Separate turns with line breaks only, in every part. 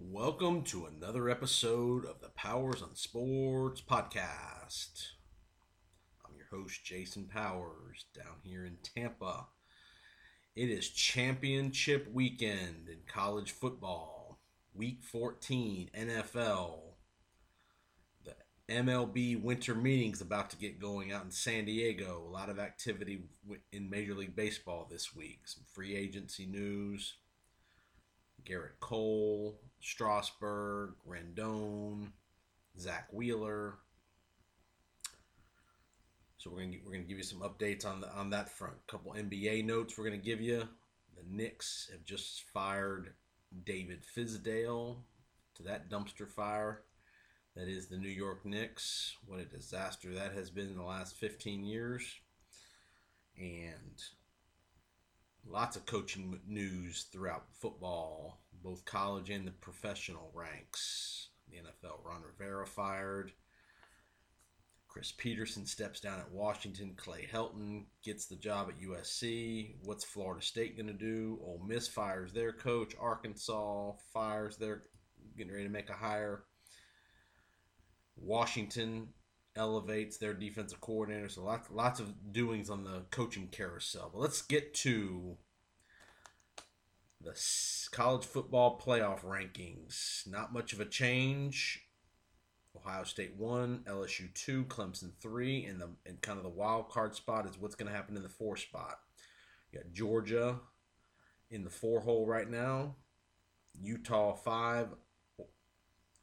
Welcome to another episode of the Powers on Sports podcast. I'm your host, Jason Powers, down here in Tampa. It is championship weekend in college football, week 14, NFL. The MLB winter meetings about to get going out in San Diego. A lot of activity in Major League Baseball this week, some free agency news. Gerrit Cole, Strasburg, Rendon, Zack Wheeler. So we're gonna we're gonna give you some updates on the on that front. A couple NBA notes we're gonna give you. The Knicks have just fired David Fizdale to that dumpster fire. That is the New York Knicks. What a disaster that has been in the last 15 years. And lots of coaching news throughout football both college and the professional ranks. The NFL, Ron Rivera fired. Chris Petersen steps down at Washington. Clay Helton gets the job at USC. What's Florida State going to do? Ole Miss fires their coach. Arkansas fires their getting ready to make a hire. Washington elevates their defensive coordinator. So lots, lots of doings on the coaching carousel. But let's get to the college football playoff rankings. Not much of a change. Ohio State one, LSU two, Clemson three, and the and kind of the wild card spot is what's going to happen in the four spot. You got Georgia in the four hole right now, Utah five,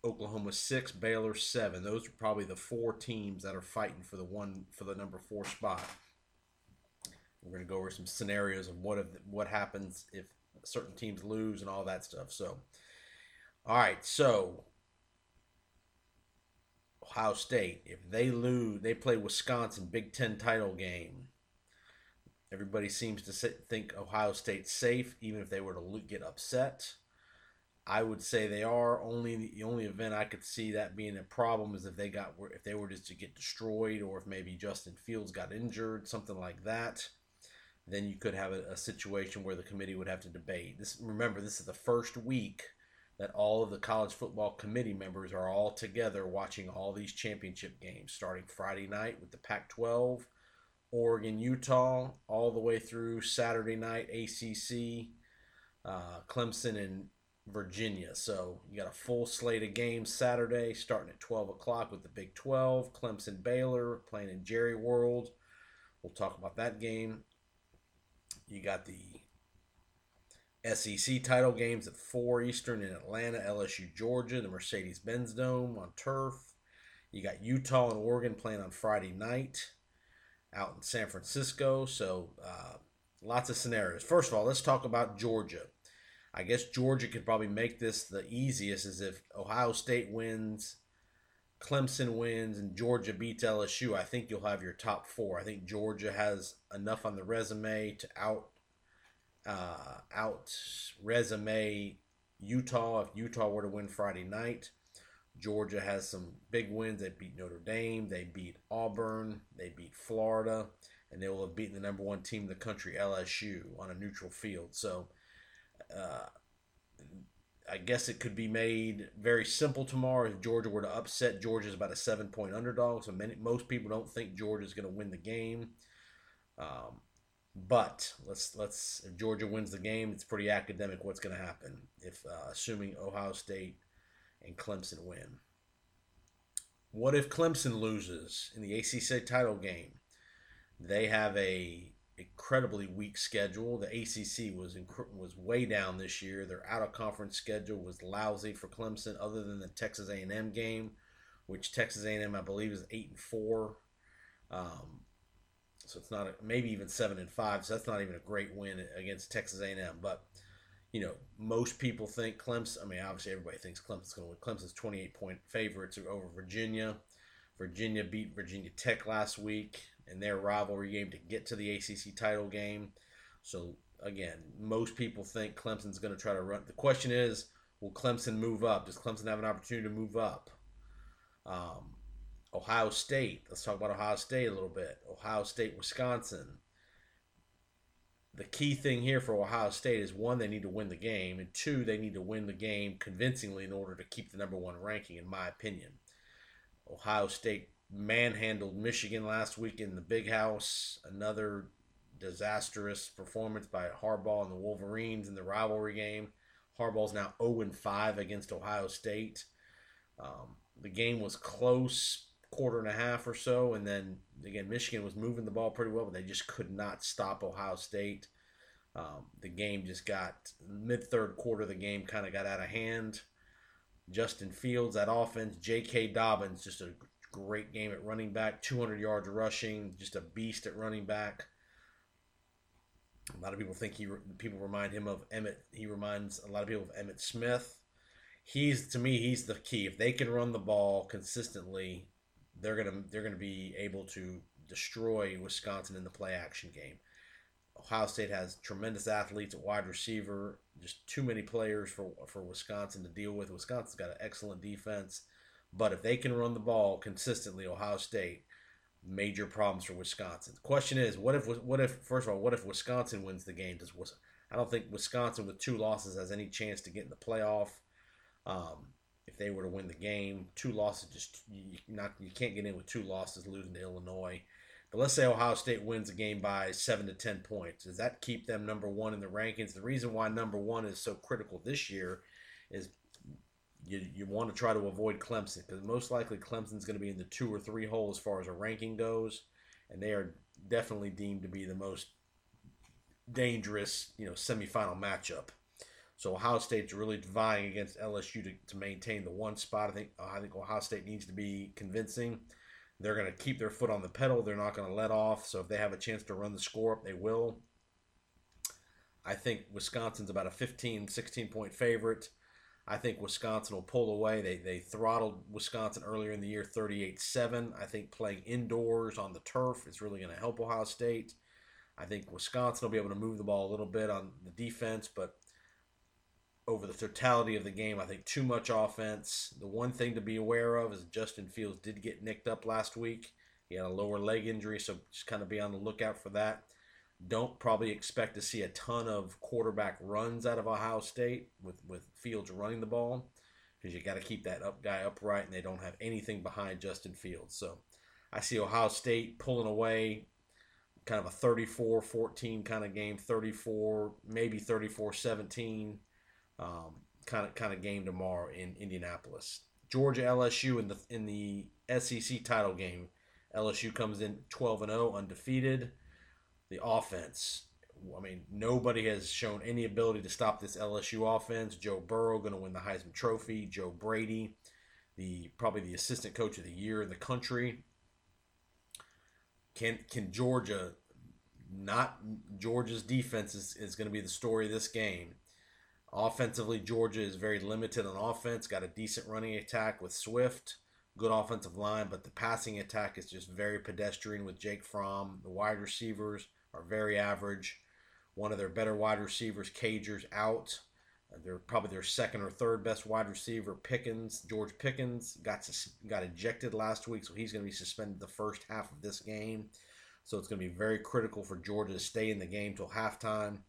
Oklahoma six, Baylor seven. Those are probably the four teams that are fighting for the one for the number four spot. We're going to go over some scenarios of what if, what happens if certain teams lose and all that stuff. So, all right, so Ohio State, if they lose, they play Wisconsin Big Ten title game. Everybody seems to think Ohio State's safe, even if they were to get upset. I would say they are. Only the only event I could see that being a problem is if they got if they were just to get destroyed, or if maybe Justin Fields got injured, something like that then you could have a, a, situation where the committee would have to debate. This remember, this is the first week that all of the college football committee members are all together watching all these championship games, starting Friday night with the Pac-12, Oregon, Utah, all the way through Saturday night ACC, uh, Clemson, and Virginia. So you got a full slate of games Saturday, starting at 12 o'clock with the Big 12, Clemson, Baylor playing in Jerry World. We'll talk about that game you got the SEC title games at 4 Eastern in Atlanta, LSU, Georgia, the Mercedes Benz Dome on turf. You got Utah and Oregon playing on Friday night out in San Francisco. So, uh, lots of scenarios. First of all, let's talk about Georgia. I guess Georgia could probably make this the easiest is if Ohio State wins Clemson wins and Georgia beats LSU, I think you'll have your top four. I think Georgia has enough on the resume to out uh, out resume Utah. If Utah were to win Friday night, Georgia has some big wins. They beat Notre Dame, they beat Auburn, they beat Florida, and they will have beaten the number one team in the country, LSU, on a neutral field. So. Uh, I guess it could be made very simple tomorrow if Georgia were to upset. Georgia's about a seven point underdog, so many, most people don't think Georgia's going to win the game. Um, but let's let's if Georgia wins the game, it's pretty academic what's going to happen if uh, assuming Ohio State and Clemson win. What if Clemson loses in the ACC title game? They have a incredibly weak schedule. The ACC was inc- was way down this year. Their out of conference schedule was lousy for Clemson, other than the Texas A and M game, which Texas A and M I believe is eight and four. Um, so it's not a, maybe even seven and five. So that's not even a great win against Texas A and M. But you know, most people think Clemson. I mean, obviously everybody thinks Clemson's going to win. Clemson's twenty eight point favorites over Virginia. Virginia beat Virginia Tech last week in their rivalry game to get to the ACC title game. So again, most people think Clemson's going to try to run. The question is, will Clemson move up? Does Clemson have an opportunity to move up? Um, Ohio State. Let's talk about Ohio State a little bit. Ohio State, Wisconsin. the key thing here for Ohio State is one, they need to win the game, and two, they need to win the game convincingly in order to keep the number one ranking, in my opinion. Ohio State manhandled Michigan last week in the big house. Another disastrous performance by Harbaugh and the Wolverines in the rivalry game. Harbaugh's now 0 5 against Ohio State. Um, the game was close, quarter and a half or so, and then again Michigan was moving the ball pretty well, but they just could not stop Ohio State. Um, the game just got mid third quarter. The game kind of got out of hand. Justin Fields, that offense, J.K. Dobbins, just a great game at running back, 200 yards rushing, just a beast at running back. A lot of people think he people remind him of Emmett. He reminds a lot of people of Emmitt Smith. He's to me he's the key. If they can run the ball consistently, they're gonna they're gonna be able to destroy Wisconsin in the play action game. Ohio State has tremendous athletes at wide receiver. Just too many players for for Wisconsin to deal with. Wisconsin's got an excellent defense, but if they can run the ball consistently, Ohio State major problems for Wisconsin. The question is, what if what if first of all, what if Wisconsin wins the game? Does I don't think Wisconsin with two losses has any chance to get in the playoff. Um, if they were to win the game, two losses just you not you can't get in with two losses losing to Illinois. But let's say Ohio State wins the game by seven to ten points. Does that keep them number one in the rankings? The reason why number one is so critical this year is you, you want to try to avoid Clemson because most likely Clemson's going to be in the two or three hole as far as a ranking goes, and they are definitely deemed to be the most dangerous, you know, semifinal matchup. So Ohio State's really vying against LSU to, to maintain the one spot. I think I think Ohio State needs to be convincing. They're going to keep their foot on the pedal. They're not going to let off. So if they have a chance to run the score up, they will. I think Wisconsin's about a 15, 16 point favorite. I think Wisconsin will pull away. They, they throttled Wisconsin earlier in the year 38 7. I think playing indoors on the turf is really going to help Ohio State. I think Wisconsin will be able to move the ball a little bit on the defense, but over the totality of the game, I think too much offense. The one thing to be aware of is Justin Fields did get nicked up last week. He had a lower leg injury, so just kind of be on the lookout for that. Don't probably expect to see a ton of quarterback runs out of Ohio State with, with Fields running the ball because you got to keep that up guy upright, and they don't have anything behind Justin Fields. So I see Ohio State pulling away, kind of a 34 14 kind of game, 34, maybe 34 17 um, kind of kind of game tomorrow in Indianapolis. Georgia LSU in the in the SEC title game. LSU comes in 12 and 0 undefeated the offense. I mean, nobody has shown any ability to stop this LSU offense. Joe Burrow going to win the Heisman Trophy. Joe Brady, the probably the assistant coach of the year in the country. Can can Georgia not Georgia's defense is, is going to be the story of this game. Offensively, Georgia is very limited on offense. Got a decent running attack with Swift, good offensive line, but the passing attack is just very pedestrian with Jake Fromm. The wide receivers are very average. One of their better wide receivers, Cagers, out. Uh, they're probably their second or third best wide receiver, Pickens, George Pickens, got got ejected last week, so he's going to be suspended the first half of this game. So it's going to be very critical for Georgia to stay in the game till halftime.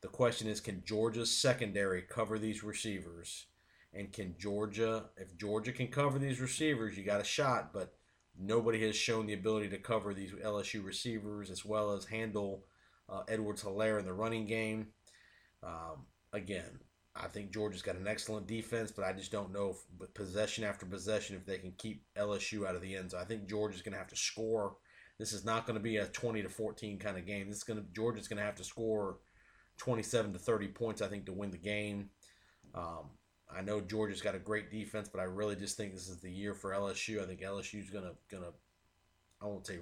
The question is, can Georgia's secondary cover these receivers? And can Georgia, if Georgia can cover these receivers, you got a shot. But Nobody has shown the ability to cover these LSU receivers as well as handle uh, Edwards Helaire in the running game. Um, again, I think Georgia's got an excellent defense, but I just don't know if, with possession after possession if they can keep LSU out of the end zone. I think Georgia's going to have to score. This is not going to be a 20 to 14 kind of game. This is going to Georgia's going to have to score 27 to 30 points, I think, to win the game. Um, I know Georgia's got a great defense, but I really just think this is the year for LSU. I think LSU's gonna gonna I won't say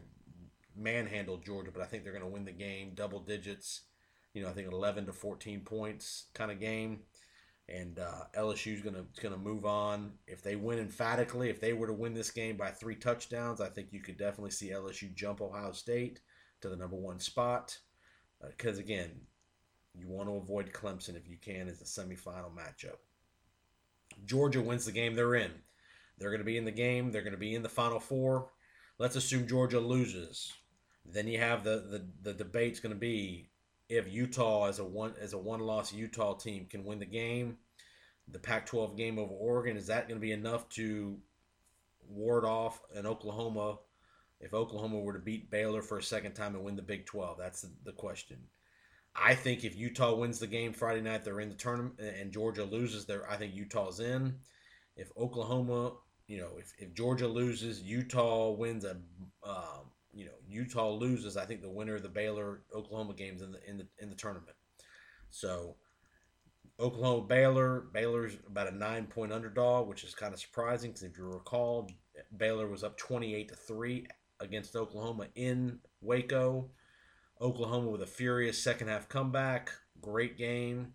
manhandle Georgia, but I think they're gonna win the game double digits. You know, I think 11 to 14 points kind of game, and uh, LSU's gonna gonna move on. If they win emphatically, if they were to win this game by three touchdowns, I think you could definitely see LSU jump Ohio State to the number one spot. Because uh, again, you want to avoid Clemson if you can as a semifinal matchup. Georgia wins the game they're in. They're going to be in the game. They're going to be in the Final Four. Let's assume Georgia loses. Then you have the the, the debate's going to be if Utah as a one as a one loss Utah team can win the game, the Pac-12 game over Oregon, is that going to be enough to ward off an Oklahoma? If Oklahoma were to beat Baylor for a second time and win the Big 12, that's the question. I think if Utah wins the game Friday night, they're in the tournament, and Georgia loses, there I think Utah's in. If Oklahoma, you know, if, if Georgia loses, Utah wins a, um, you know, Utah loses. I think the winner of the Baylor Oklahoma games in the in the in the tournament. So Oklahoma Baylor. Baylor's about a nine point underdog, which is kind of surprising because if you recall, Baylor was up 28 to 3 against Oklahoma in Waco. Oklahoma with a furious second half comeback. Great game.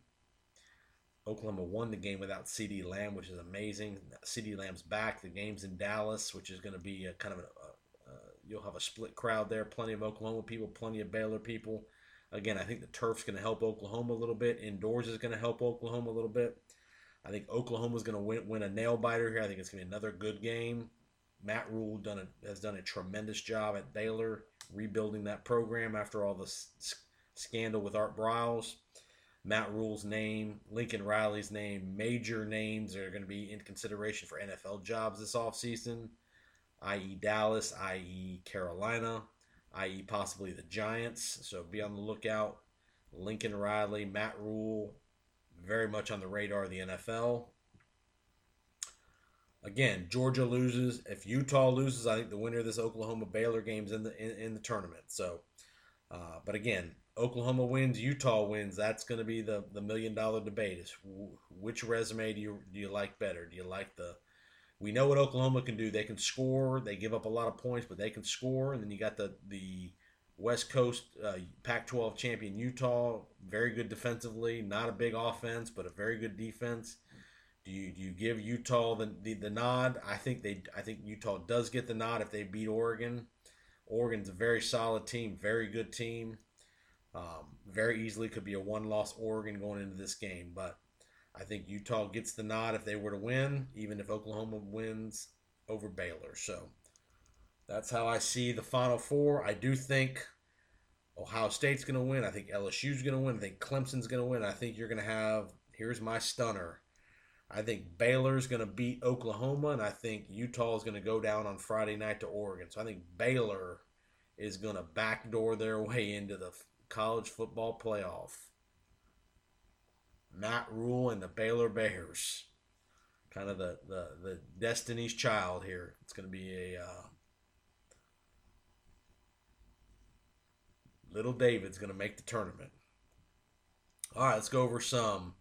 Oklahoma won the game without CD Lamb, which is amazing. CD Lamb's back. The game's in Dallas, which is going to be a kind of a, a, a, you'll have a split crowd there. Plenty of Oklahoma people, plenty of Baylor people. Again, I think the turf's going to help Oklahoma a little bit. Indoors is going to help Oklahoma a little bit. I think Oklahoma's going to win, win a nail biter here. I think it's going to be another good game. Matt Rhule done a, has done a tremendous job at Baylor rebuilding that program after all the s- scandal with Art Briles. Matt Rhule's name, Lincoln Riley's name, major names are going to be in consideration for NFL jobs this offseason, i.e., Dallas, i.e., Carolina i.e., possibly the Giants. So be on the lookout. Lincoln Riley, Matt Rhule, very much on the radar of the NFL. Again, Georgia loses. If Utah loses, I think the winner of this Oklahoma Baylor game is in the in, in the tournament. So, uh, but again, Oklahoma wins, Utah wins. That's going to be the the million dollar debate: is which resume do you do you like better? Do you like the we know what Oklahoma can do. They can score. They give up a lot of points, but they can score. And then you got the the West Coast uh, Pac-12 champion Utah, very good defensively. Not a big offense, but a very good defense. Do you do you give Utah the, the, the nod? I think they I think Utah does get the nod if they beat Oregon. Oregon's a very solid team, very good team. Um, very easily could be a one-loss Oregon going into this game, but I think Utah gets the nod if they were to win, even if Oklahoma wins over Baylor. So that's how I see the Final Four. I do think Ohio State's going to win. I think LSU's going to win. I think Clemson's going to win. I think you're going to have, here's my stunner. I think Baylor's going to beat Oklahoma, and I think Utah is going to go down on Friday night to Oregon. So I think Baylor is going to backdoor their way into the college football playoff. Matt Rhule and the Baylor Bears. Kind of the, the, the Destiny's Child here. It's going to be a. Uh, little David's going to make the tournament. All right, let's go over some.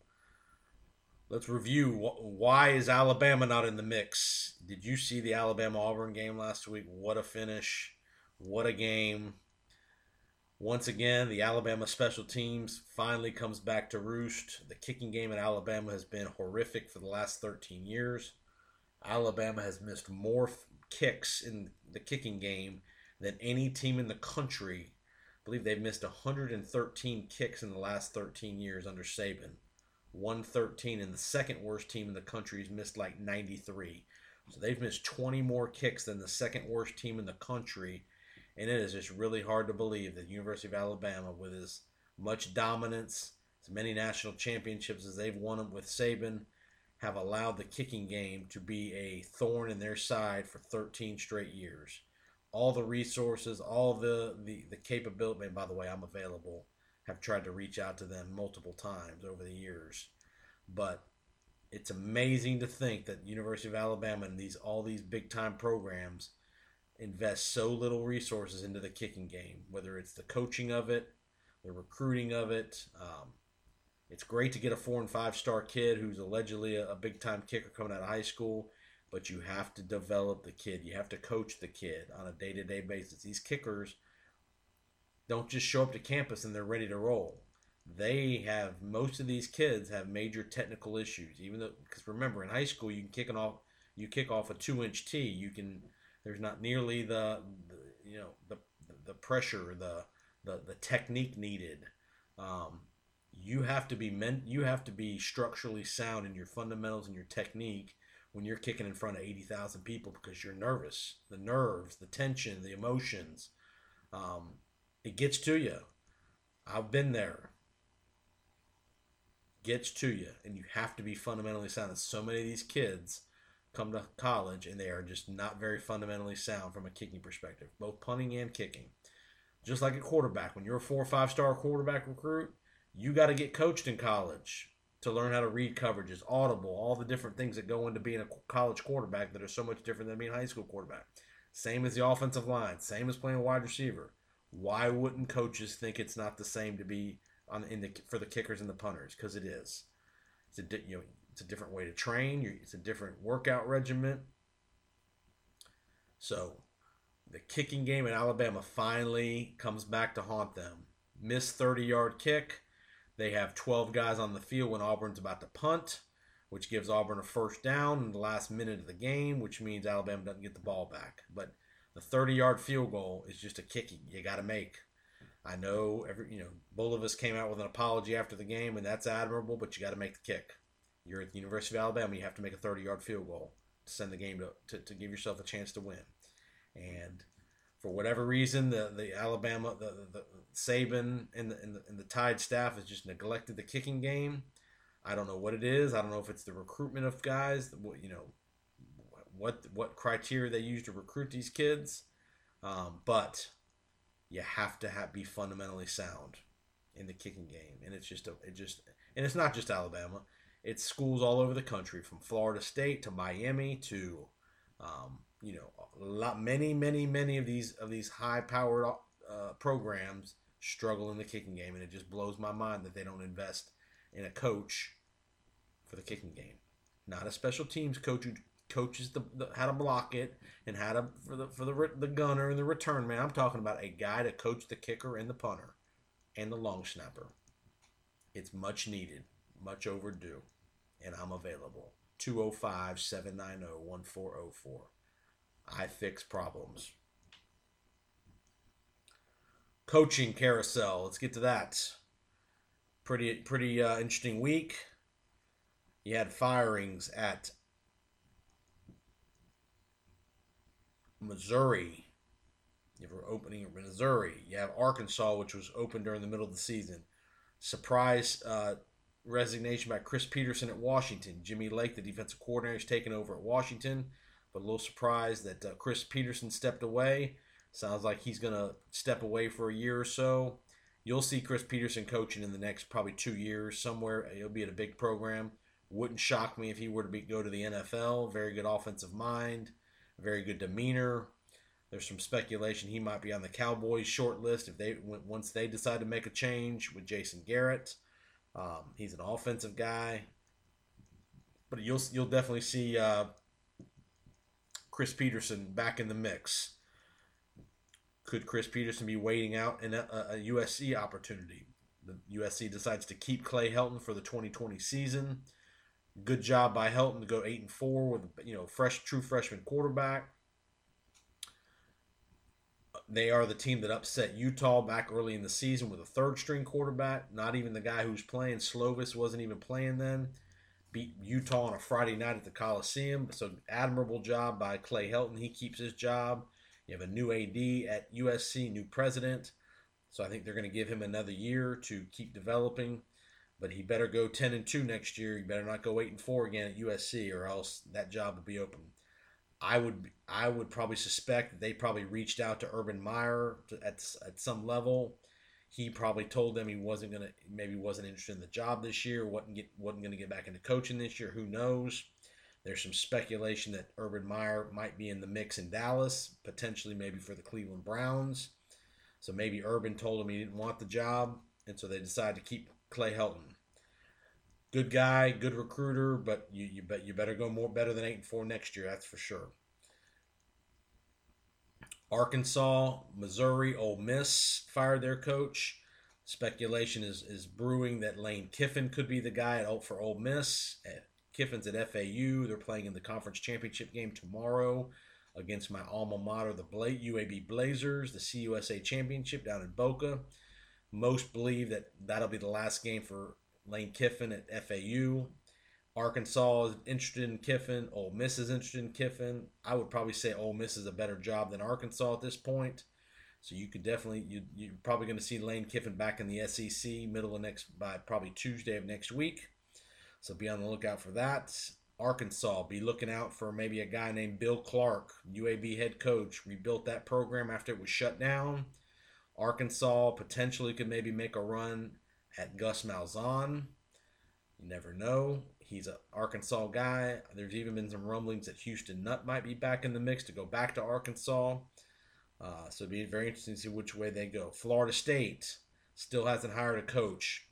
Let's review why is Alabama not in the mix? Did you see the Alabama Auburn game last week? What a finish. What a game. Once again, the Alabama special teams finally comes back to roost. The kicking game at Alabama has been horrific for the last 13 years. Alabama has missed more kicks in the kicking game than any team in the country. I believe they've missed 113 kicks in the last 13 years under Saban. 113, and the second worst team in the country has missed like 93. So they've missed 20 more kicks than the second worst team in the country and it is just really hard to believe that University of Alabama, with as much dominance, as many national championships as they've won with Saban, have allowed the kicking game to be a thorn in their side for 13 straight years. All the resources, all the, the, the capability, by the way, I'm available, have tried to reach out to them multiple times over the years. But it's amazing to think that University of Alabama and these all these big time programs – invest so little resources into the kicking game, whether it's the coaching of it, the recruiting of it. Um, it's great to get a four and five star kid who's allegedly a, a big time kicker coming out of high school, but you have to develop the kid. You have to coach the kid on a day to day basis. These kickers don't just show up to campus and they're ready to roll. They have most of these kids have major technical issues. Even though, because remember, in high school you can kick an off, you kick off a two inch tee. You can there's not nearly the, the you know the the pressure, the the, the technique needed. Um, you have to be meant. You have to be structurally sound in your fundamentals and your technique when you're kicking in front of eighty thousand people because you're nervous. The nerves, the tension, the emotions, um, it gets to you. I've been there. Gets to you, and you have to be fundamentally sound. So many of these kids come to college and they are just not very fundamentally sound from a kicking perspective, both punting and kicking. Just like a quarterback, when you're a four or five star quarterback recruit, you got to get coached in college to learn how to read coverages, audible, all the different things that go into being a college quarterback that are so much different than being a high school quarterback. Same as the offensive line, same as playing wide receiver. Why wouldn't coaches think it's not the same to be on in the for the kickers and the punters? Because it is. It's a you know it's a different way to train. It's a different workout regimen. So, the kicking game in Alabama finally comes back to haunt them. Miss 30 yard kick they have 12 guys on the field when Auburn's about to punt, which gives Auburn a first down in the last minute of the game, which means Alabama doesn't get the ball back. But the 30 yard field goal is just a kicking you got to make. I know every you know Bulovas came out with an apology after the game, and that's admirable. But you got to make the kick. You're at the University of Alabama. You have to make a 30 yard field goal to send the game to, to, to give yourself a chance to win. And for whatever reason, the the Alabama the, the, the Saban and the, and the and the Tide staff has just neglected the kicking game. I don't know what it is. I don't know if it's the recruitment of guys. You know, what what criteria they use to recruit these kids. Um, but you have to have, be fundamentally sound in the kicking game, and it's just a, it just and it's not just Alabama. It's schools all over the country, from Florida State to Miami to um, you know, a lot, many, many, many of these of these high-powered uh, programs struggle in the kicking game, and it just blows my mind that they don't invest in a coach for the kicking game, not a special teams coach who coaches the, the how to block it and how to for the for the the gunner and the return man. I'm talking about a guy to coach the kicker and the punter and the long snapper. It's much needed, much overdue, and I'm available. 205 790 1404. I fix problems. Coaching carousel. Let's get to that. Pretty pretty uh, interesting week. You had firings at Missouri. You have opening in Missouri. You have Arkansas, which was open during the middle of the season. Surprise uh, resignation by Chris Petersen at Washington. Jimmy Lake, the defensive coordinator, is taking over at Washington but a little surprised that uh, Chris Petersen stepped away. Sounds like he's going to step away for a year or so. You'll see Chris Petersen coaching in the next probably two years somewhere. He'll be at a big program. Wouldn't shock me if he were to be, go to the NFL. Very good offensive mind, very good demeanor. There's some speculation he might be on the Cowboys short list if they once they decide to make a change with Jason Garrett. Um, he's an offensive guy, but you'll you'll definitely see uh, Chris Petersen back in the mix. Could Chris Petersen be waiting out in a, a USC opportunity? The USC decides to keep Clay Helton for the 2020 season. Good job by Helton to go eight and four with you know fresh true freshman quarterback. They are the team that upset Utah back early in the season with a third string quarterback. Not even the guy who's playing Slovis wasn't even playing then beat Utah on a Friday night at the Coliseum. So admirable job by Clay Helton. He keeps his job. You have a new AD at USC, new president. So I think they're going to give him another year to keep developing. But he better go ten and two next year. He better not go eight and four again at USC, or else that job will be open. I would I would probably suspect that they probably reached out to Urban Meyer to, at at some level he probably told them he wasn't gonna maybe wasn't interested in the job this year, wasn't get wasn't gonna get back into coaching this year. Who knows? There's some speculation that Urban Meyer might be in the mix in Dallas, potentially maybe for the Cleveland Browns. So maybe Urban told him he didn't want the job, and so they decided to keep Clay Helton. Good guy, good recruiter, but you, you bet you better go more better than eight and four next year. That's for sure. Arkansas, Missouri, Ole Miss fired their coach. Speculation is, is brewing that Lane Kiffin could be the guy at, for Ole Miss. Kiffin's at FAU. They're playing in the conference championship game tomorrow against my alma mater, the UAB Blazers, the CUSA championship down in Boca. Most believe that that'll be the last game for Lane Kiffin at FAU. Arkansas is interested in Kiffin. Ole Miss is interested in Kiffin. I would probably say Ole Miss is a better job than Arkansas at this point. So you could definitely you you're probably going to see Lane Kiffin back in the SEC middle of next by probably Tuesday of next week. So be on the lookout for that. Arkansas, be looking out for maybe a guy named Bill Clark, UAB head coach, rebuilt that program after it was shut down. Arkansas potentially could maybe make a run at Gus Malzahn. You never know. He's an Arkansas guy. There's even been some rumblings that Houston Nutt might be back in the mix to go back to Arkansas. Uh, so it'd be very interesting to see which way they go. Florida State still hasn't hired a coach.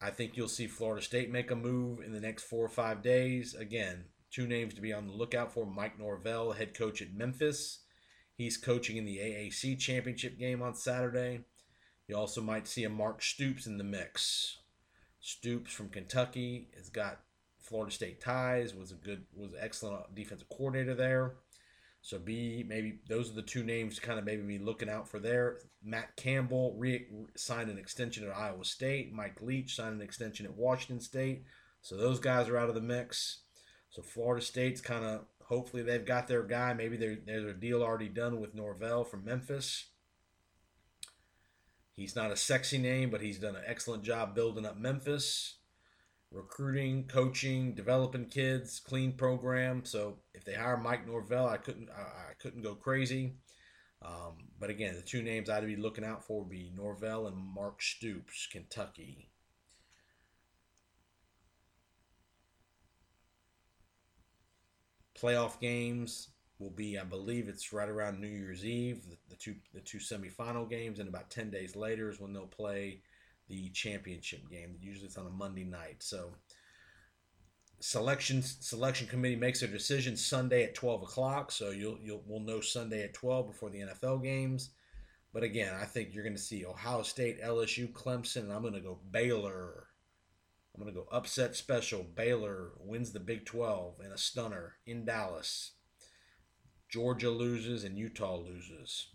I think you'll see Florida State make a move in the next four or five days. Again, two names to be on the lookout for Mike Norvell, head coach at Memphis. He's coaching in the AAC championship game on Saturday. You also might see a Mark Stoops in the mix. Stoops from Kentucky has got Florida State ties. was a good, was an excellent defensive coordinator there. So B, maybe those are the two names to kind of maybe be looking out for there. Matt Campbell re- signed an extension at Iowa State. Mike Leach signed an extension at Washington State. So those guys are out of the mix. So Florida State's kind of hopefully they've got their guy. Maybe there's a deal already done with Norvell from Memphis. He's not a sexy name, but he's done an excellent job building up Memphis recruiting, coaching, developing kids, clean program. So if they hire Mike Norvell, I couldn't I, I couldn't go crazy. Um, but again, the two names I'd be looking out for would be Norvell and Mark Stoops, Kentucky. Playoff games will be, I believe, it's right around New Year's Eve. The, the two the two semifinal games, and about ten days later is when they'll play the championship game. Usually it's on a Monday night. So selection selection committee makes their decision Sunday at 12 o'clock. So you'll you'll we'll know Sunday at 12 before the NFL games. But again, I think you're going to see Ohio State, LSU, Clemson, and I'm going to go Baylor. I'm going to go upset special. Baylor wins the Big 12 in a stunner in Dallas. Georgia loses and Utah loses.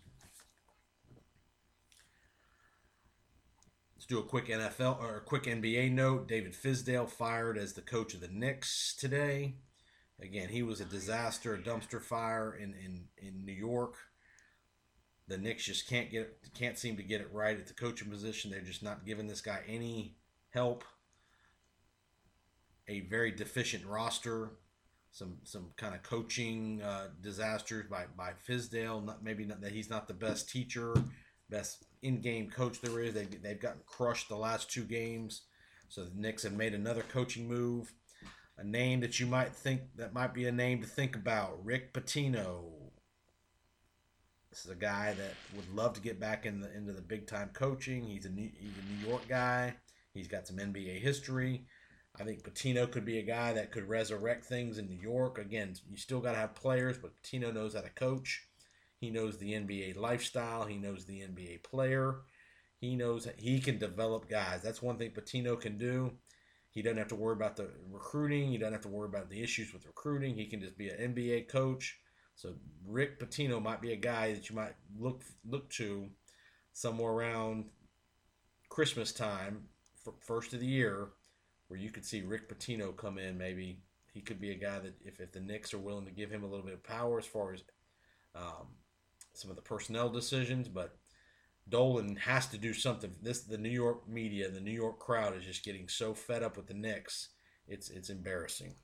Let's do a quick NFL or a quick NBA note. David Fizdale fired as the coach of the Knicks today. Again, he was a disaster, a dumpster fire in, in, in New York. The Knicks just can't get can't seem to get it right at the coaching position. They're just not giving this guy any help. A very deficient roster, some some kind of coaching uh, disasters by by Fizdale. Not maybe not that he's not the best teacher, best in-game coach there is. They they've gotten crushed the last two games, so the Knicks have made another coaching move. A name that you might think that might be a name to think about: Rick Pitino. This is a guy that would love to get back in the into the big time coaching. He's a New, he's a New York guy. He's got some NBA history. I think Pitino could be a guy that could resurrect things in New York. Again, you still got to have players, but Pitino knows how to coach. He knows the NBA lifestyle. He knows the NBA player. He knows he can develop guys. That's one thing Pitino can do. He doesn't have to worry about the recruiting. He doesn't have to worry about the issues with recruiting. He can just be an NBA coach. So Rick Pitino might be a guy that you might look look to somewhere around Christmas time, first of the year, where you could see Rick Pitino come in. Maybe he could be a guy that if, if the Knicks are willing to give him a little bit of power as far as um, some of the personnel decisions, but Dolan has to do something. This the New York media, the New York crowd is just getting so fed up with the Knicks. It's it's embarrassing.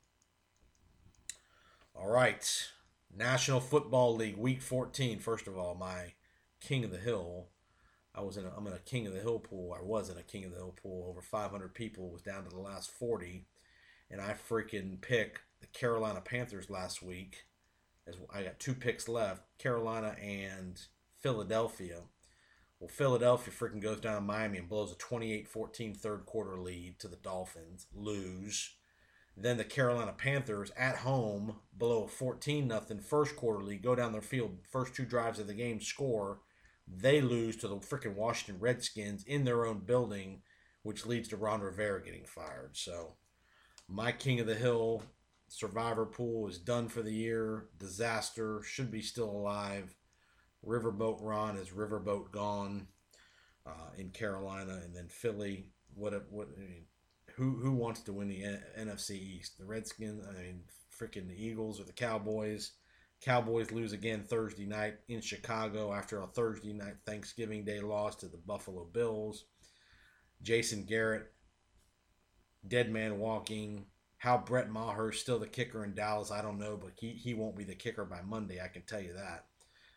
All right. National Football League Week 14. First of all, my King of the Hill. I was in a, I'm in a King of the Hill pool. I was in a King of the Hill pool. Over 500 people was down to the last 40, and I freaking picked the Carolina Panthers last week as I got two picks left Carolina and Philadelphia. Well, Philadelphia freaking goes down to Miami and blows a 28 14 third quarter lead to the Dolphins, lose. Then the Carolina Panthers at home blow a 14 0 first quarter lead, go down their field, first two drives of the game, score. They lose to the freaking Washington Redskins in their own building, which leads to Ron Rivera getting fired. So, my king of the hill Survivor pool is done for the year. Disaster should be still alive. Riverboat Ron is Riverboat gone uh, in Carolina, and then Philly. What a, what I mean, who who wants to win the N- NFC East? The Redskins. I mean, freaking the Eagles or the Cowboys. Cowboys lose again Thursday night in Chicago after a Thursday night Thanksgiving Day loss to the Buffalo Bills. Jason Garrett, dead man walking. How Brett Maher still the kicker in Dallas, I don't know, but he, he won't be the kicker by Monday, I can tell you that.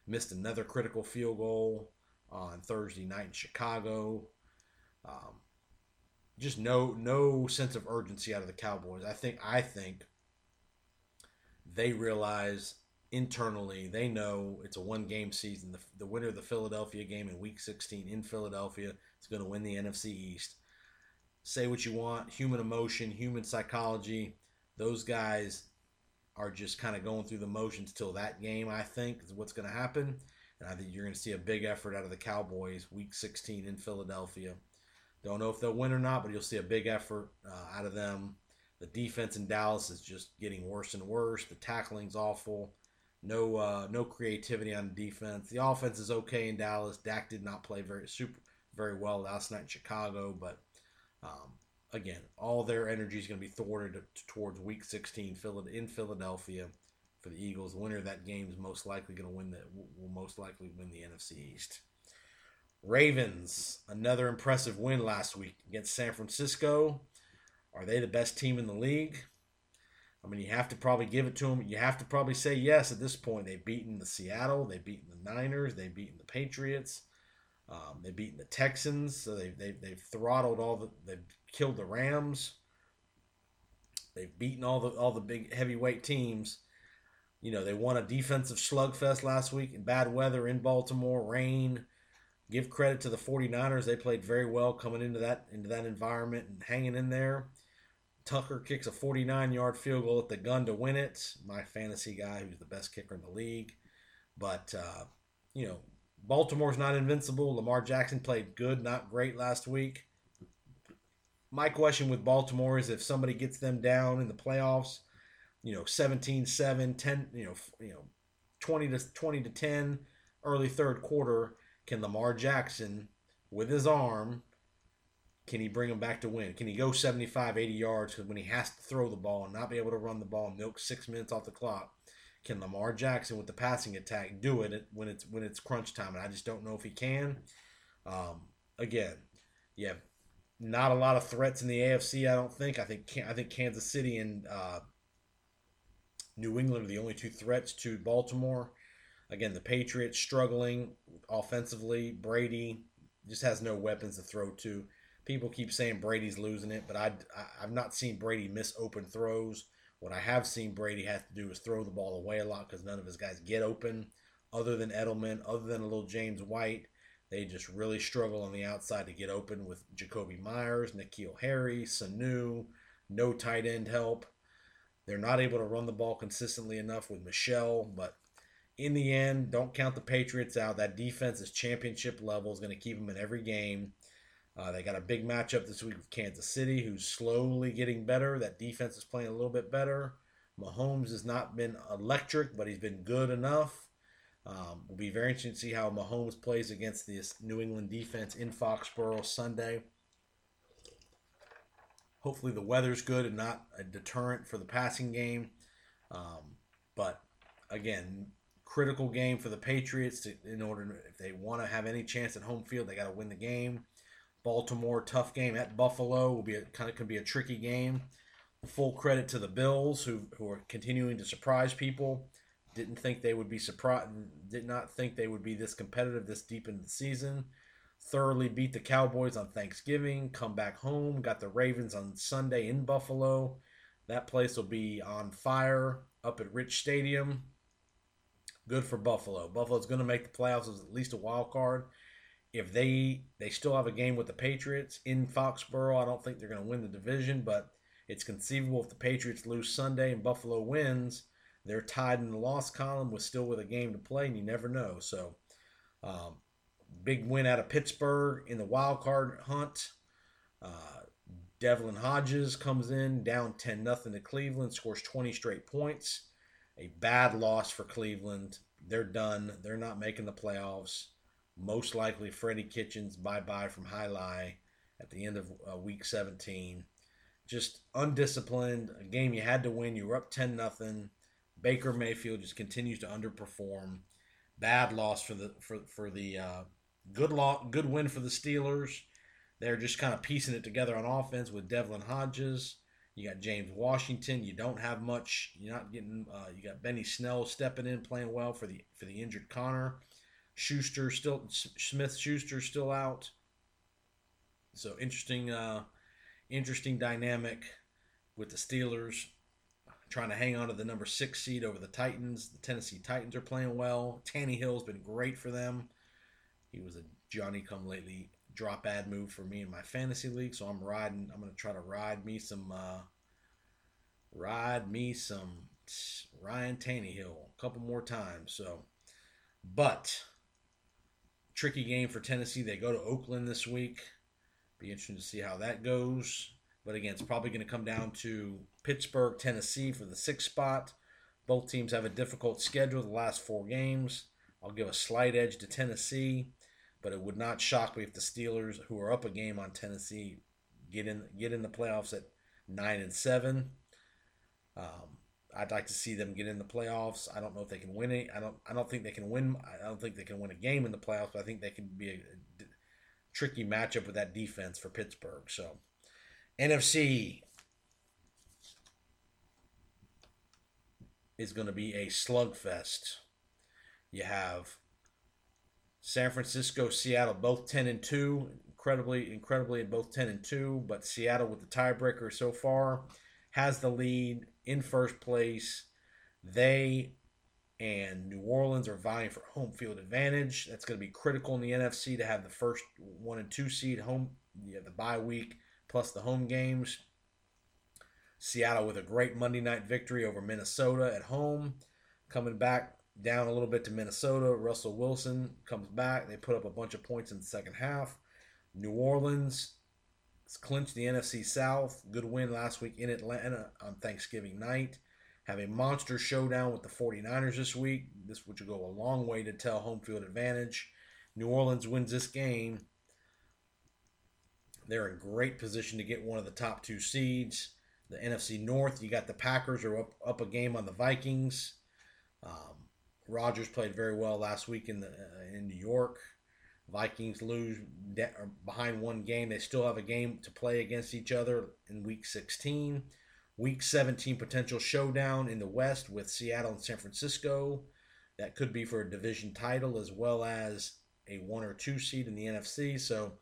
Missed another critical field goal on Thursday night in Chicago. Um, just no no sense of urgency out of the Cowboys. I think I think they realize internally they know it's a one game season. The, the winner of the Philadelphia game in Week 16 in Philadelphia is going to win the NFC East. Say what you want, human emotion, human psychology. Those guys are just kind of going through the motions till that game. I think is what's going to happen, and I think you're going to see a big effort out of the Cowboys Week 16 in Philadelphia. Don't know if they'll win or not, but you'll see a big effort uh, out of them. The defense in Dallas is just getting worse and worse. The tackling's awful. No, uh, no creativity on defense. The offense is okay in Dallas. Dak did not play very super very well last night in Chicago, but um, again, all their energy is going to be thwarted towards Week 16 in Philadelphia for the Eagles. The winner of that game is most likely going to win the will most likely win the NFC East. Ravens, another impressive win last week against San Francisco. Are they the best team in the league? I mean, you have to probably give it to them. You have to probably say yes at this point. They've beaten the Seattle, they've beaten the Niners, they've beaten the Patriots, um, they've beaten the Texans. So they've, they've, they've throttled all the, they've killed the Rams. They've beaten all the all the big heavyweight teams. You know, they won a defensive slugfest last week in bad weather in Baltimore, rain give credit to the 49ers. They played very well coming into that into that environment and hanging in there. Tucker kicks a 49-yard field goal at the gun to win it. My fantasy guy, who's the best kicker in the league. But uh, you know, Baltimore's not invincible. Lamar Jackson played good, not great last week. My question with Baltimore is if somebody gets them down in the playoffs, you know, 17-7, 10, you know, you know, 20 to 20 to 10 early third quarter, can Lamar Jackson, with his arm, can he bring him back to win? Can he go 75, 80 yards? When he has to throw the ball and not be able to run the ball, milk six minutes off the clock, can Lamar Jackson with the passing attack do it when it's when it's crunch time? And I just don't know if he can. Um, again, yeah, not a lot of threats in the AFC. I don't think. I think I think Kansas City and uh, New England are the only two threats to Baltimore. Again, the Patriots struggling offensively. Brady just has no weapons to throw to. People keep saying Brady's losing it, but I, I have not seen Brady miss open throws. What I have seen Brady have to do is throw the ball away a lot because none of his guys get open. Other than Edelman, other than a little James White, they just really struggle on the outside to get open with Jakobi Meyers, N'Keal Harry, Sanu, no tight end help. They're not able to run the ball consistently enough with Michel, but in the end, don't count the Patriots out. That defense is championship level, is going to keep them in every game. Uh, they got a big matchup this week with Kansas City, who's slowly getting better. That defense is playing a little bit better. Mahomes has not been electric, but he's been good enough. Um, will be very interesting to see how Mahomes plays against this New England defense in Foxborough Sunday. Hopefully, the weather's good and not a deterrent for the passing game. Um, but again, critical game for the Patriots to, in order if they want to have any chance at home field, they got to win the game. Baltimore tough game at Buffalo will be a, kind of could be a tricky game. Full credit to the Bills who who are continuing to surprise people. Didn't think they would be surprised. Did not think they would be this competitive this deep into the season. Thoroughly beat the Cowboys on Thanksgiving. Come back home. Got the Ravens on Sunday in Buffalo. That place will be on fire up at Rich Stadium good for Buffalo. Buffalo's going to make the playoffs as at least a wild card. If they they still have a game with the Patriots in Foxborough, I don't think they're going to win the division, but it's conceivable if the Patriots lose Sunday and Buffalo wins, they're tied in the loss column with still with a game to play, and you never know. So, um, big win out of Pittsburgh in the wild card hunt. Uh, Devlin Hodges comes in down 10 nothing to Cleveland, scores 20 straight points a bad loss for Cleveland. They're done. They're not making the playoffs. Most likely, Freddie Kitchens bye bye from High Lie at the end of uh, week 17. Just undisciplined. A game you had to win. You were up 10 nothing. Baker Mayfield just continues to underperform. Bad loss for the for for the uh, good law good win for the Steelers. They're just kind of piecing it together on offense with Devlin Hodges. You got James Washington. You don't have much. You're not getting. Uh, you got Benny Snell stepping in, playing well for the for the injured Conner. Schuster still Smith Schuster still out. So interesting, uh, interesting dynamic with the Steelers trying to hang on to the number six seed over the Titans. The Tennessee Titans are playing well. Tannehill's been great for them. He was a Johnny come lately drop ad move for me in my fantasy league, so I'm riding. I'm gonna try to ride me some, uh, ride me some Ryan Tannehill a couple more times. So, but tricky game for Tennessee. They go to Oakland this week. Be interesting to see how that goes. But again, it's probably going to come down to Pittsburgh, Tennessee for the sixth spot. Both teams have a difficult schedule the last four games. I'll give a slight edge to Tennessee, but it would not shock me if the Steelers, who are up a game on Tennessee, get in get in the playoffs at nine and seven. Um, I'd like to see them get in the playoffs. I don't know if they can win it. I don't. I don't think they can win. I don't think they can win a game in the playoffs. But I think they can be a, tricky matchup with that defense for Pittsburgh. So NFC is going to be a slugfest. You have San Francisco, Seattle, both ten and two, incredibly, incredibly, in both ten and two. But Seattle with the tiebreaker so far has the lead in first place. They and New Orleans are vying for home field advantage. That's going to be critical in the NFC to have the first one and two seed home. You have the bye week plus the home games. Seattle with a great Monday night victory over Minnesota at home. Coming back down a little bit to Minnesota. Russell Wilson comes back. They put up a bunch of points in the second half. New Orleans clinched the NFC South. Good win last week in Atlanta on Thanksgiving night. Have a monster showdown with the 49ers this week. This will go a long way to tell home field advantage. New Orleans wins this game they're in great position to get one of the top two seeds. The NFC North, you got the Packers are up, up a game on the Vikings. Um, Rodgers played very well last week in the uh, in New York. Vikings lose behind one game. They still have a game to play against each other in Week 16. Week 17 potential showdown in the West with Seattle and San Francisco. That could be for a division title as well as a one or two seed in the NFC. So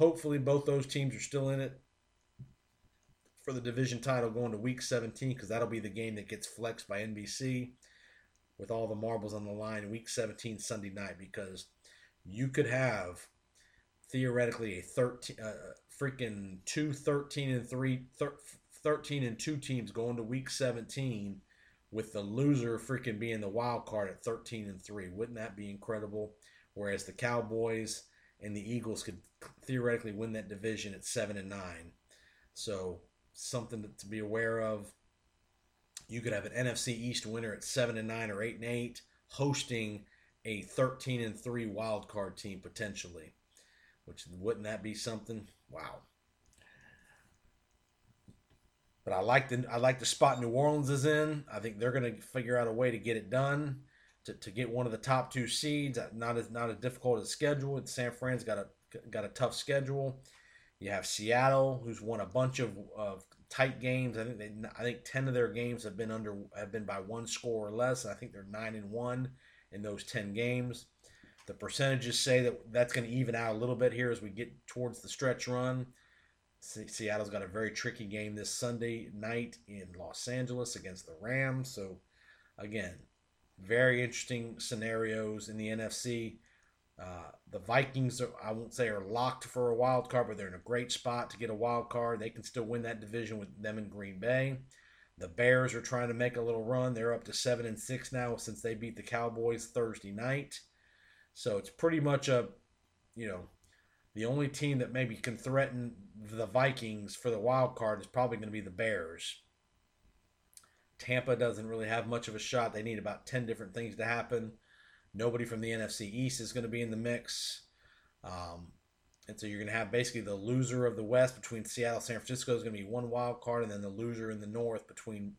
Hopefully, both those teams are still in it for the division title going to week 17 because that'll be the game that gets flexed by NBC with all the marbles on the line week 17 Sunday night because you could have theoretically a 13 uh, freaking 2 13 and 3 thir- 13 and 2 teams going to week 17 with the loser freaking being the wild card at 13 and 3 wouldn't that be incredible whereas the Cowboys and the Eagles could theoretically win that division at seven and nine. So something to be aware of. You could have an NFC East winner at seven and nine or eight and eight, hosting a thirteen and three wild card team potentially. Which wouldn't that be something? Wow. But I like the I like the spot New Orleans is in. I think they're going to figure out a way to get it done to, to get one of the top two seeds. Uh, not as not as difficult as schedule. San Fran's got a got a tough schedule. You have Seattle, who's won a bunch of, of tight games. I think they, I think ten of their games have been under have been by one score or less. I think they're nine and one in those ten games. The percentages say that that's going to even out a little bit here as we get towards the stretch run. Seattle's got a very tricky game this Sunday night in Los Angeles against the Rams. So, again, very interesting scenarios in the NFC. Uh, the Vikings, are, I won't say are locked for a wild card, but they're in a great spot to get a wild card. They can still win that division with them in Green Bay. The Bears are trying to make a little run. They're up to seven and six now since they beat the Cowboys Thursday night. So it's pretty much a, you know, the only team that maybe can threaten the Vikings for the wild card is probably going to be the Bears. Tampa doesn't really have much of a shot. They need about 10 different things to happen. Nobody from the NFC East is going to be in the mix. Um, and so you're going to have basically the loser of the West between Seattle San Francisco is going to be one wild card, and then the loser in the North between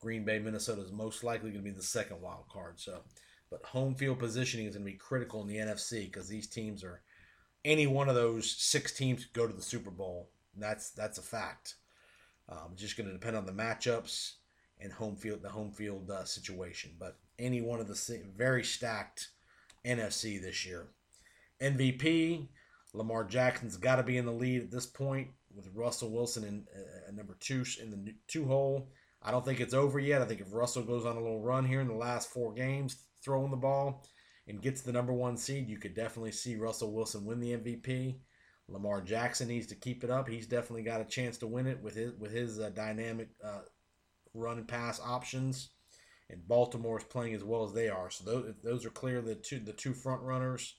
Green Bay, Minnesota is most likely going to be the second wild card. So, but home field positioning is going to be critical in the NFC because these teams are any one of those six teams go to the Super Bowl. That's that's a fact. Um, just going to depend on the matchups and home field the home field uh, situation. But any one of the very stacked NFC this year. MVP Lamar Jackson's got to be in the lead at this point with Russell Wilson in uh, number two in the two hole. I don't think it's over yet. I think if Russell goes on a little run here in the last four games, throwing the ball and gets the number one seed, you could definitely see Russell Wilson win the MVP. Lamar Jackson needs to keep it up. He's definitely got a chance to win it with his with his uh, dynamic uh, run and pass options. And Baltimore is playing as well as they are. So those, those are clearly the two the two front runners.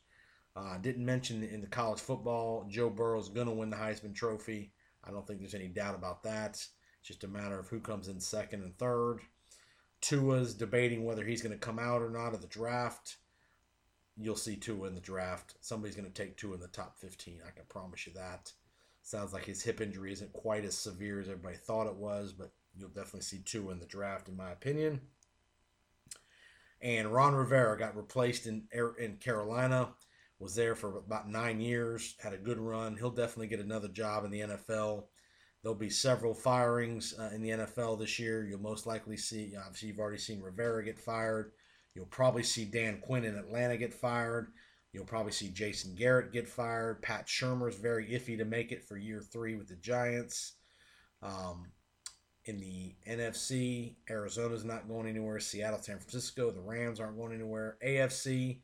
I uh, didn't mention in the college football, Joe Burrow is going to win the Heisman Trophy. I don't think there's any doubt about that. It's just a matter of who comes in second and third. Tua's debating whether he's going to come out or not of the draft. You'll see Tua in the draft. Somebody's going to take Tua in the top 15. I can promise you that. Sounds like his hip injury isn't quite as severe as everybody thought it was, but you'll definitely see Tua in the draft, in my opinion. And Ron Rivera got replaced in in Carolina was there for about nine years, had a good run. He'll definitely get another job in the NFL. There'll be several firings uh, in the NFL this year. You'll most likely see, obviously, you've already seen Rivera get fired. You'll probably see Dan Quinn in Atlanta get fired. You'll probably see Jason Garrett get fired. Pat Shurmur is very iffy to make it for year three with the Giants. Um, in the NFC, Arizona's not going anywhere. Seattle, San Francisco, the Rams aren't going anywhere. AFC,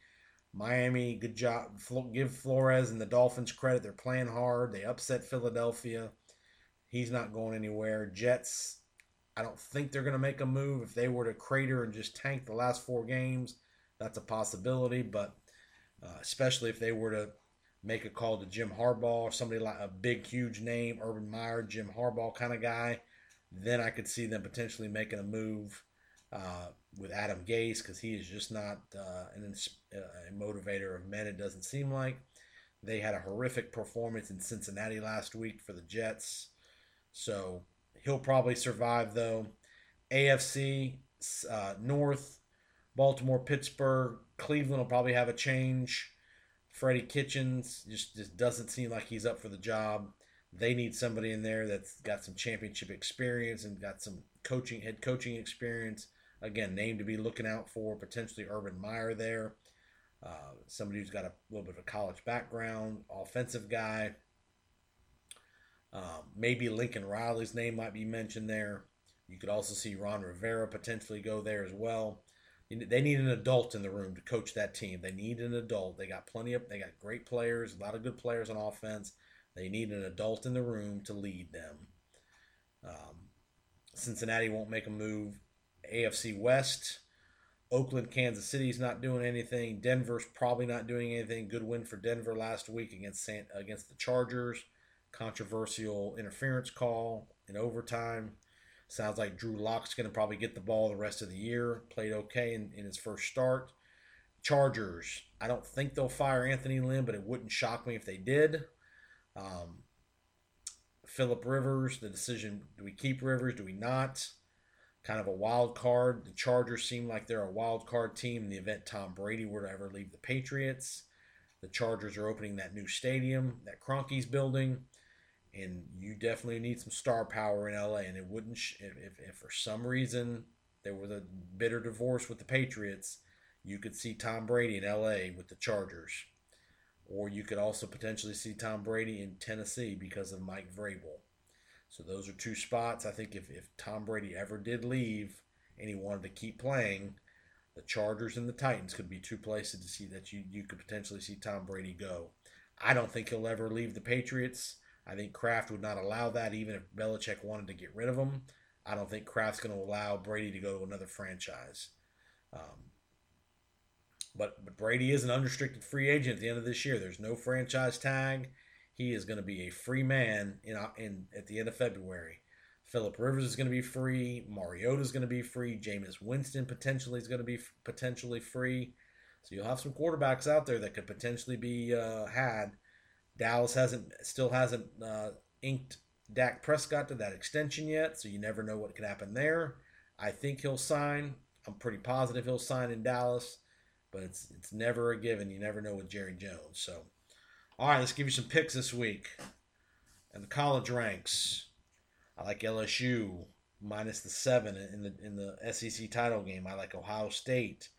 Miami, good job. Give Flores and the Dolphins credit. They're playing hard. They upset Philadelphia. He's not going anywhere. Jets, I don't think they're going to make a move. If they were to crater and just tank the last four games, that's a possibility. But uh, especially if they were to make a call to Jim Harbaugh or somebody like a big, huge name, Urban Meyer, Jim Harbaugh kind of guy, then I could see them potentially making a move uh, with Adam Gase because he is just not uh, an, uh, a motivator of men. It doesn't seem like they had a horrific performance in Cincinnati last week for the Jets, so he'll probably survive though. AFC uh, North, Baltimore, Pittsburgh, Cleveland will probably have a change. Freddie Kitchens just, just doesn't seem like he's up for the job. They need somebody in there that's got some championship experience and got some coaching head coaching experience Again, name to be looking out for potentially Urban Meyer there. Uh, somebody who's got a little bit of a college background, offensive guy. Um, maybe Lincoln Riley's name might be mentioned there. You could also see Ron Rivera potentially go there as well. They need an adult in the room to coach that team. They need an adult. They got plenty of, they got great players, a lot of good players on offense. They need an adult in the room to lead them. Um, Cincinnati won't make a move. AFC West. Oakland, Kansas City's not doing anything. Denver's probably not doing anything. Good win for Denver last week against San, against the Chargers. Controversial interference call in overtime. Sounds like Drew Lock's going to probably get the ball the rest of the year. Played okay in, in his first start. Chargers. I don't think they'll fire Anthony Lynn, but it wouldn't shock me if they did. Um, Philip Rivers, the decision do we keep Rivers? Do we not? Kind of a wild card. The Chargers seem like they're a wild card team in the event Tom Brady were to ever leave the Patriots. The Chargers are opening that new stadium that Kroenke's building, and you definitely need some star power in LA. And it wouldn't sh- if, if, if for some reason there was a bitter divorce with the Patriots, you could see Tom Brady in LA with the Chargers. Or you could also potentially see Tom Brady in Tennessee because of Mike Vrabel. So those are two spots. I think if, if Tom Brady ever did leave and he wanted to keep playing, the Chargers and the Titans could be two places to see that you, you could potentially see Tom Brady go. I don't think he'll ever leave the Patriots. I think Kraft would not allow that even if Belichick wanted to get rid of him. I don't think Kraft's going to allow Brady to go to another franchise. Um, but, but Brady is an unrestricted free agent at the end of this year. There's no franchise tag he is going to be a free man in, in at the end of February. Philip Rivers is going to be free. Mariota is going to be free. Jameis Winston potentially is going to be potentially free. So you'll have some quarterbacks out there that could potentially be uh, had. Dallas hasn't still hasn't uh, inked Dak Prescott to that extension yet, so you never know what could happen there. I think he'll sign. I'm pretty positive he'll sign in Dallas, but it's it's never a given. You never know with Jerry Jones. So, all right, let's give you some picks this week. And the college ranks, I like LSU minus the seven in the in the SEC title game. I like Ohio State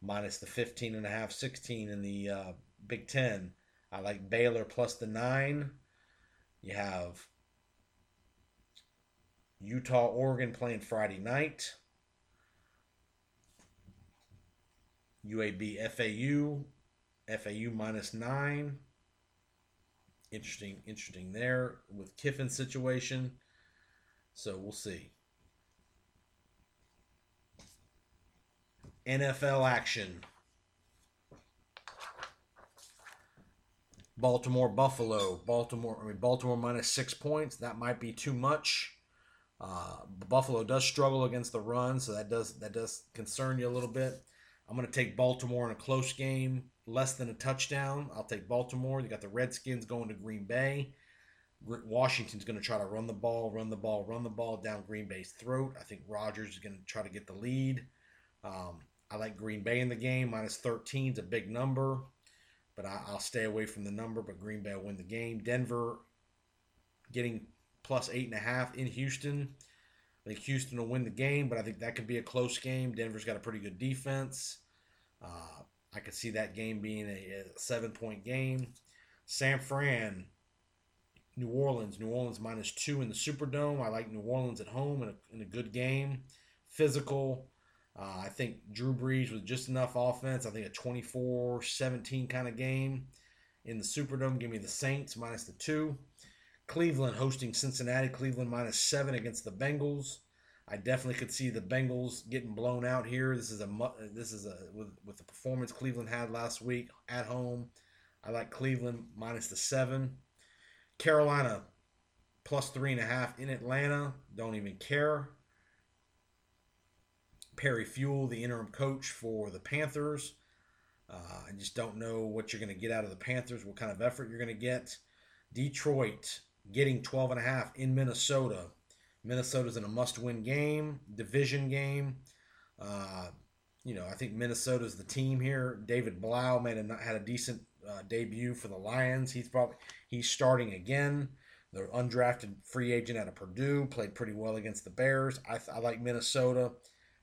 minus the 15 and a half, 16 in the uh, Big Ten. I like Baylor plus the nine. You have Utah, Oregon playing Friday night. UAB, FAU, FAU minus nine. Interesting, interesting there with Kiffin's situation. So we'll see. NFL action. Baltimore Buffalo. Baltimore I mean Baltimore minus six points. That might be too much. Uh, Buffalo does struggle against the run, so that does that does concern you a little bit. I'm going to take Baltimore in a close game, less than a touchdown. I'll take Baltimore. You got the Redskins going to Green Bay. Washington's going to try to run the ball, run the ball, run the ball down Green Bay's throat. I think Rodgers is going to try to get the lead. Um, I like Green Bay in the game. Minus 13 is a big number, but I, will stay away from the number. But Green Bay will win the game. Denver getting plus eight and a half in Houston. I think Houston will win the game, but I think that could be a close game. Denver's got a pretty good defense. Uh, I could see that game being a, a seven point game. San Fran, New Orleans. New Orleans minus two in the Superdome. I like New Orleans at home in a, in a good game. Physical. Uh, I think Drew Brees with just enough offense. I think a 24 17 kind of game in the Superdome. Give me the Saints minus the two. Cleveland hosting Cincinnati. Cleveland minus seven against the Bengals. I definitely could see the Bengals getting blown out here. This is a this is a with with the performance Cleveland had last week at home. I like Cleveland minus the seven. Carolina plus three and a half in Atlanta. Don't even care. Perry Fewell, the interim coach for the Panthers. Uh, I just don't know what you're going to get out of the Panthers, what kind of effort you're going to get. Detroit getting 12 and a half in Minnesota. Minnesota's in a must-win game, division game. Uh, you know, I think Minnesota's the team here. David Blough made a, had a decent uh, debut for the Lions. He's probably he's starting again. The undrafted free agent out of Purdue played pretty well against the Bears. I, I like Minnesota.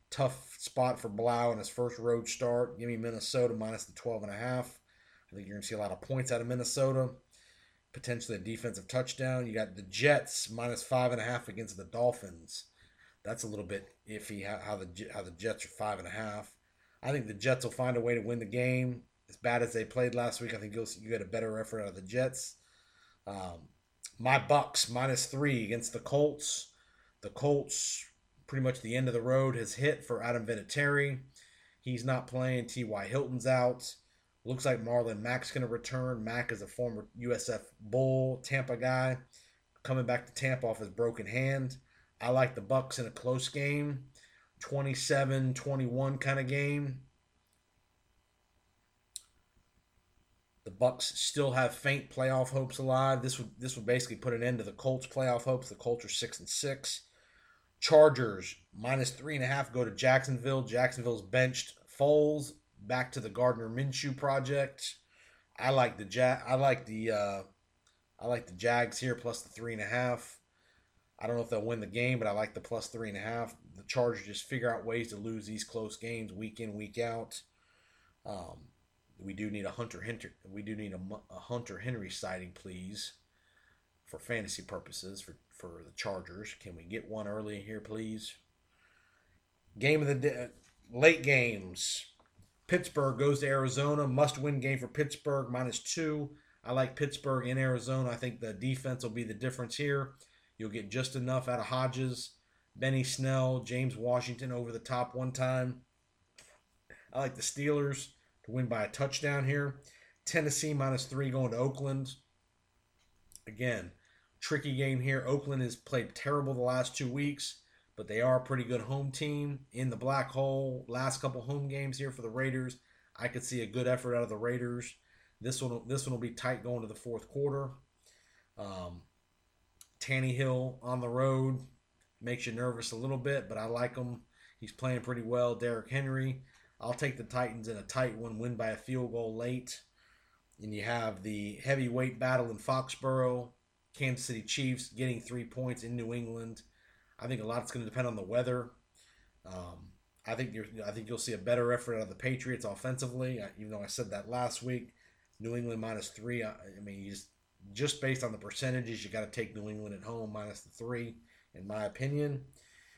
Tough spot for Blough in his first road start. Give me Minnesota minus the 12 and a half. I think you're going to see a lot of points out of Minnesota potentially a defensive touchdown. You got the Jets minus five and a half against the Dolphins. That's a little bit iffy how, the how the Jets are five and a half. I think the Jets will find a way to win the game. As bad as they played last week, I think you'll you get a better effort out of the Jets. Um, my Bucks minus three against the Colts. The Colts pretty much the end of the road has hit for Adam Vinatieri. He's not playing. T.Y. Hilton's out. Looks like Marlon Mack's going to return. Mack is a former USF Bull Tampa guy coming back to Tampa off his broken hand. I like the Bucks in a close game, 27-21 kind of game. The Bucks still have faint playoff hopes alive. This would this would basically put an end to the Colts playoff hopes. The Colts are six and six. Chargers minus three and a half go to Jacksonville. Jacksonville's benched Foles back to the Gardner Minshew project. I like the Jag. I like the uh, I like the Jags here plus the three and a half. I don't know if they'll win the game, but I like the plus three and a half. The Chargers just figure out ways to lose these close games week in week out. Um, we do need a Hunter Henry. We do need a, a Hunter Henry sighting, please, for fantasy purposes for for the Chargers. Can we get one early here, please? Game of the day, late games. Pittsburgh goes to Arizona. Must win game for Pittsburgh, minus two. I like Pittsburgh in Arizona. I think the defense will be the difference here. You'll get just enough out of Hodges, Benny Snell, James Washington over the top one time. I like the Steelers to win by a touchdown here. Tennessee minus three going to Oakland. Again, tricky game here. Oakland has played terrible the last two weeks but they are a pretty good home team in the black hole. Last couple home games here for the Raiders, I could see a good effort out of the Raiders. This one, this one will be tight going to the fourth quarter. Um, Tannehill on the road makes you nervous a little bit, but I like him. He's playing pretty well. Derrick Henry. I'll take the Titans in a tight one, win by a field goal late. And you have the heavyweight battle in Foxborough. Kansas City Chiefs getting three points in New England. I think a lot's going to depend on the weather. Um, I think you're. I think you'll see a better effort out of the Patriots offensively. Even though I said that last week, New England minus three. I, I mean, just just based on the percentages, you got to take New England at home minus the three, in my opinion.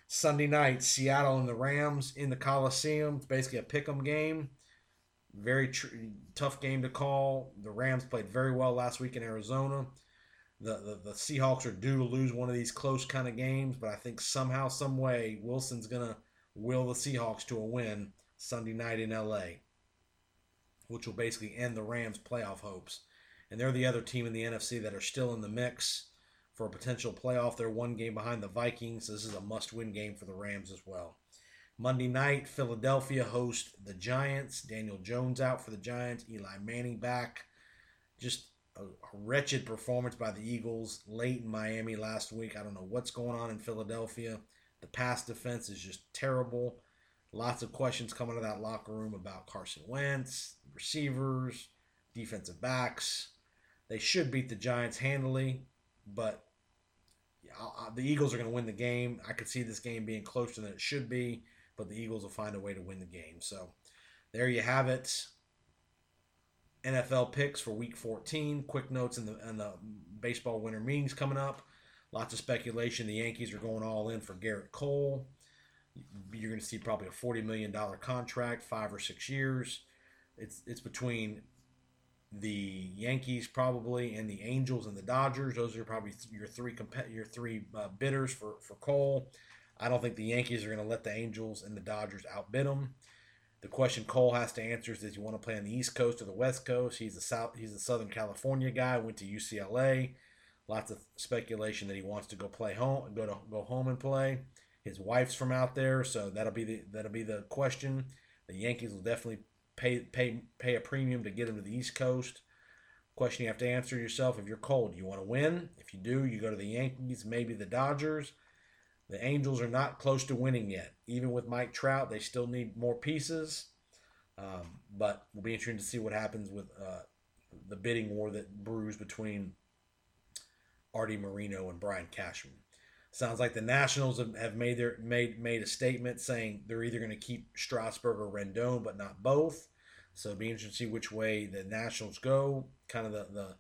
Sunday night, Seattle and the Rams in the Coliseum. It's basically a pick 'em game. Very tr- tough game to call. The Rams played very well last week in Arizona. The, the, the Seahawks are due to lose one of these close kind of games, but I think somehow, some way, Wilson's gonna will the Seahawks to a win Sunday night in LA, which will basically end the Rams' playoff hopes. And they're the other team in the NFC that are still in the mix for a potential playoff. They're one game behind the Vikings. This is a must win game for the Rams as well. Monday night, Philadelphia host the Giants. Daniel Jones out for the Giants. Eli Manning back. Just a, wretched performance by the Eagles late in Miami last week. I don't know what's going on in Philadelphia. The pass defense is just terrible. Lots of questions coming to that locker room about Carson Wentz, receivers, defensive backs. They should beat the Giants handily, but the Eagles are going to win the game. I could see this game being closer than it should be, but the Eagles will find a way to win the game. So there you have it. NFL picks for Week 14. Quick notes in the in the baseball winter meetings coming up. Lots of speculation. The Yankees are going all in for Gerrit Cole. You're going to see probably a $40 million contract, five or six years. It's, it's between the Yankees probably and the Angels and the Dodgers. Those are probably your three your three uh, bidders for, for Cole. I don't think the Yankees are going to let the Angels and the Dodgers outbid them. The question Cole has to answer is: Does he want to play on the East Coast or the West Coast? He's a South. He's a Southern California guy. Went to UCLA. Lots of speculation that he wants to go play home, go to go home and play. His wife's from out there, so that'll be the that'll be the question. The Yankees will definitely pay pay pay a premium to get him to the East Coast. Question you have to answer yourself: If you're Cole, you want to win? If you do, you go to the Yankees, maybe the Dodgers. The Angels are not close to winning yet. Even with Mike Trout, they still need more pieces. Um, but we'll be interested to see what happens with uh, the bidding war that brews between Arte Moreno and Brian Cashman. Sounds like the Nationals have made their made made a statement saying they're either going to keep Strasburg or Rendon, but not both. So it'll be interesting to see which way the Nationals go. Kind of the, the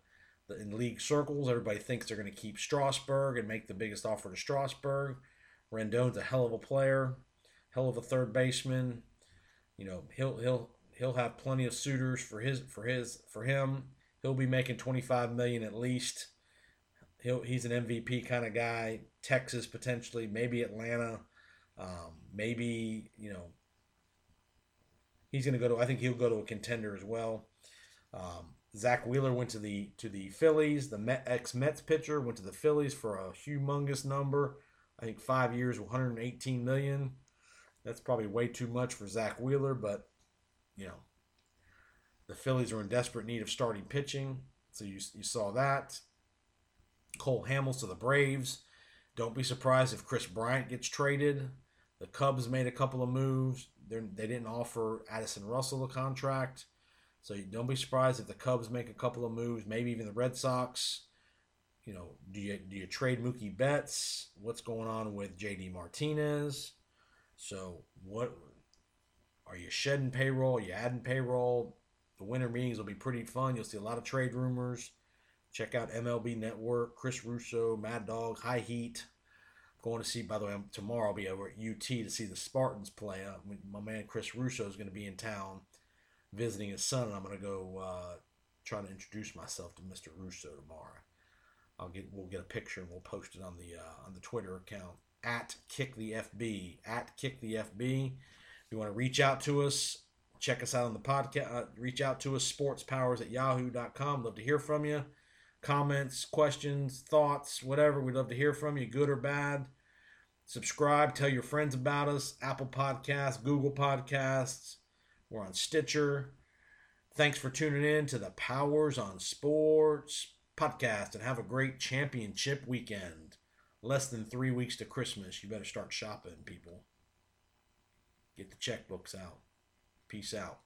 in league circles, everybody thinks they're going to keep Strasburg and make the biggest offer to Strasburg. Rendon's a hell of a player, hell of a third baseman. You know, he'll he'll he'll have plenty of suitors for his for his for him. He'll be making 25 million at least he'll, he's an MVP kind of guy. Texas potentially, maybe Atlanta, um, maybe you know he's going to go to. I think he'll go to a contender as well. Um, Zack Wheeler went to the to the Phillies. The Met, ex Mets pitcher went to the Phillies for a humongous number. I think five years, 118 million. That's probably way too much for Zack Wheeler, but you know the Phillies are in desperate need of starting pitching. So you, you saw that. Cole Hamels to the Braves. Don't be surprised if Kris Bryant gets traded. The Cubs made a couple of moves. They're, they did not offer Addison Russell a contract. So don't be surprised if the Cubs make a couple of moves, maybe even the Red Sox. You know, do you do you trade Mookie Betts? What's going on with JD Martinez? So what are you shedding payroll? Are you adding payroll? The winter meetings will be pretty fun. You'll see a lot of trade rumors. Check out MLB Network, Chris Russo, Mad Dog, High Heat. Going to see, by the way, tomorrow I'll be over at UT to see the Spartans play. My man Chris Russo is going to be in town visiting his son, and I'm going to go uh, try to introduce myself to Mr. Russo tomorrow. I'll get we'll get a picture and we'll post it on the uh, on the Twitter account at Kick the FB at Kick the FB. If you want to reach out to us, check us out on the podcast. Uh, reach out to us sportspowers at yahoo.com. Love to hear from you comments, questions, thoughts, whatever. We'd love to hear from you, good or bad. Subscribe, tell your friends about us. Apple Podcasts, Google Podcasts. We're on Stitcher. Thanks for tuning in to the Powers on Sports podcast and have a great championship weekend. Less than three weeks to Christmas. You better start shopping, people. Get the checkbooks out. Peace out.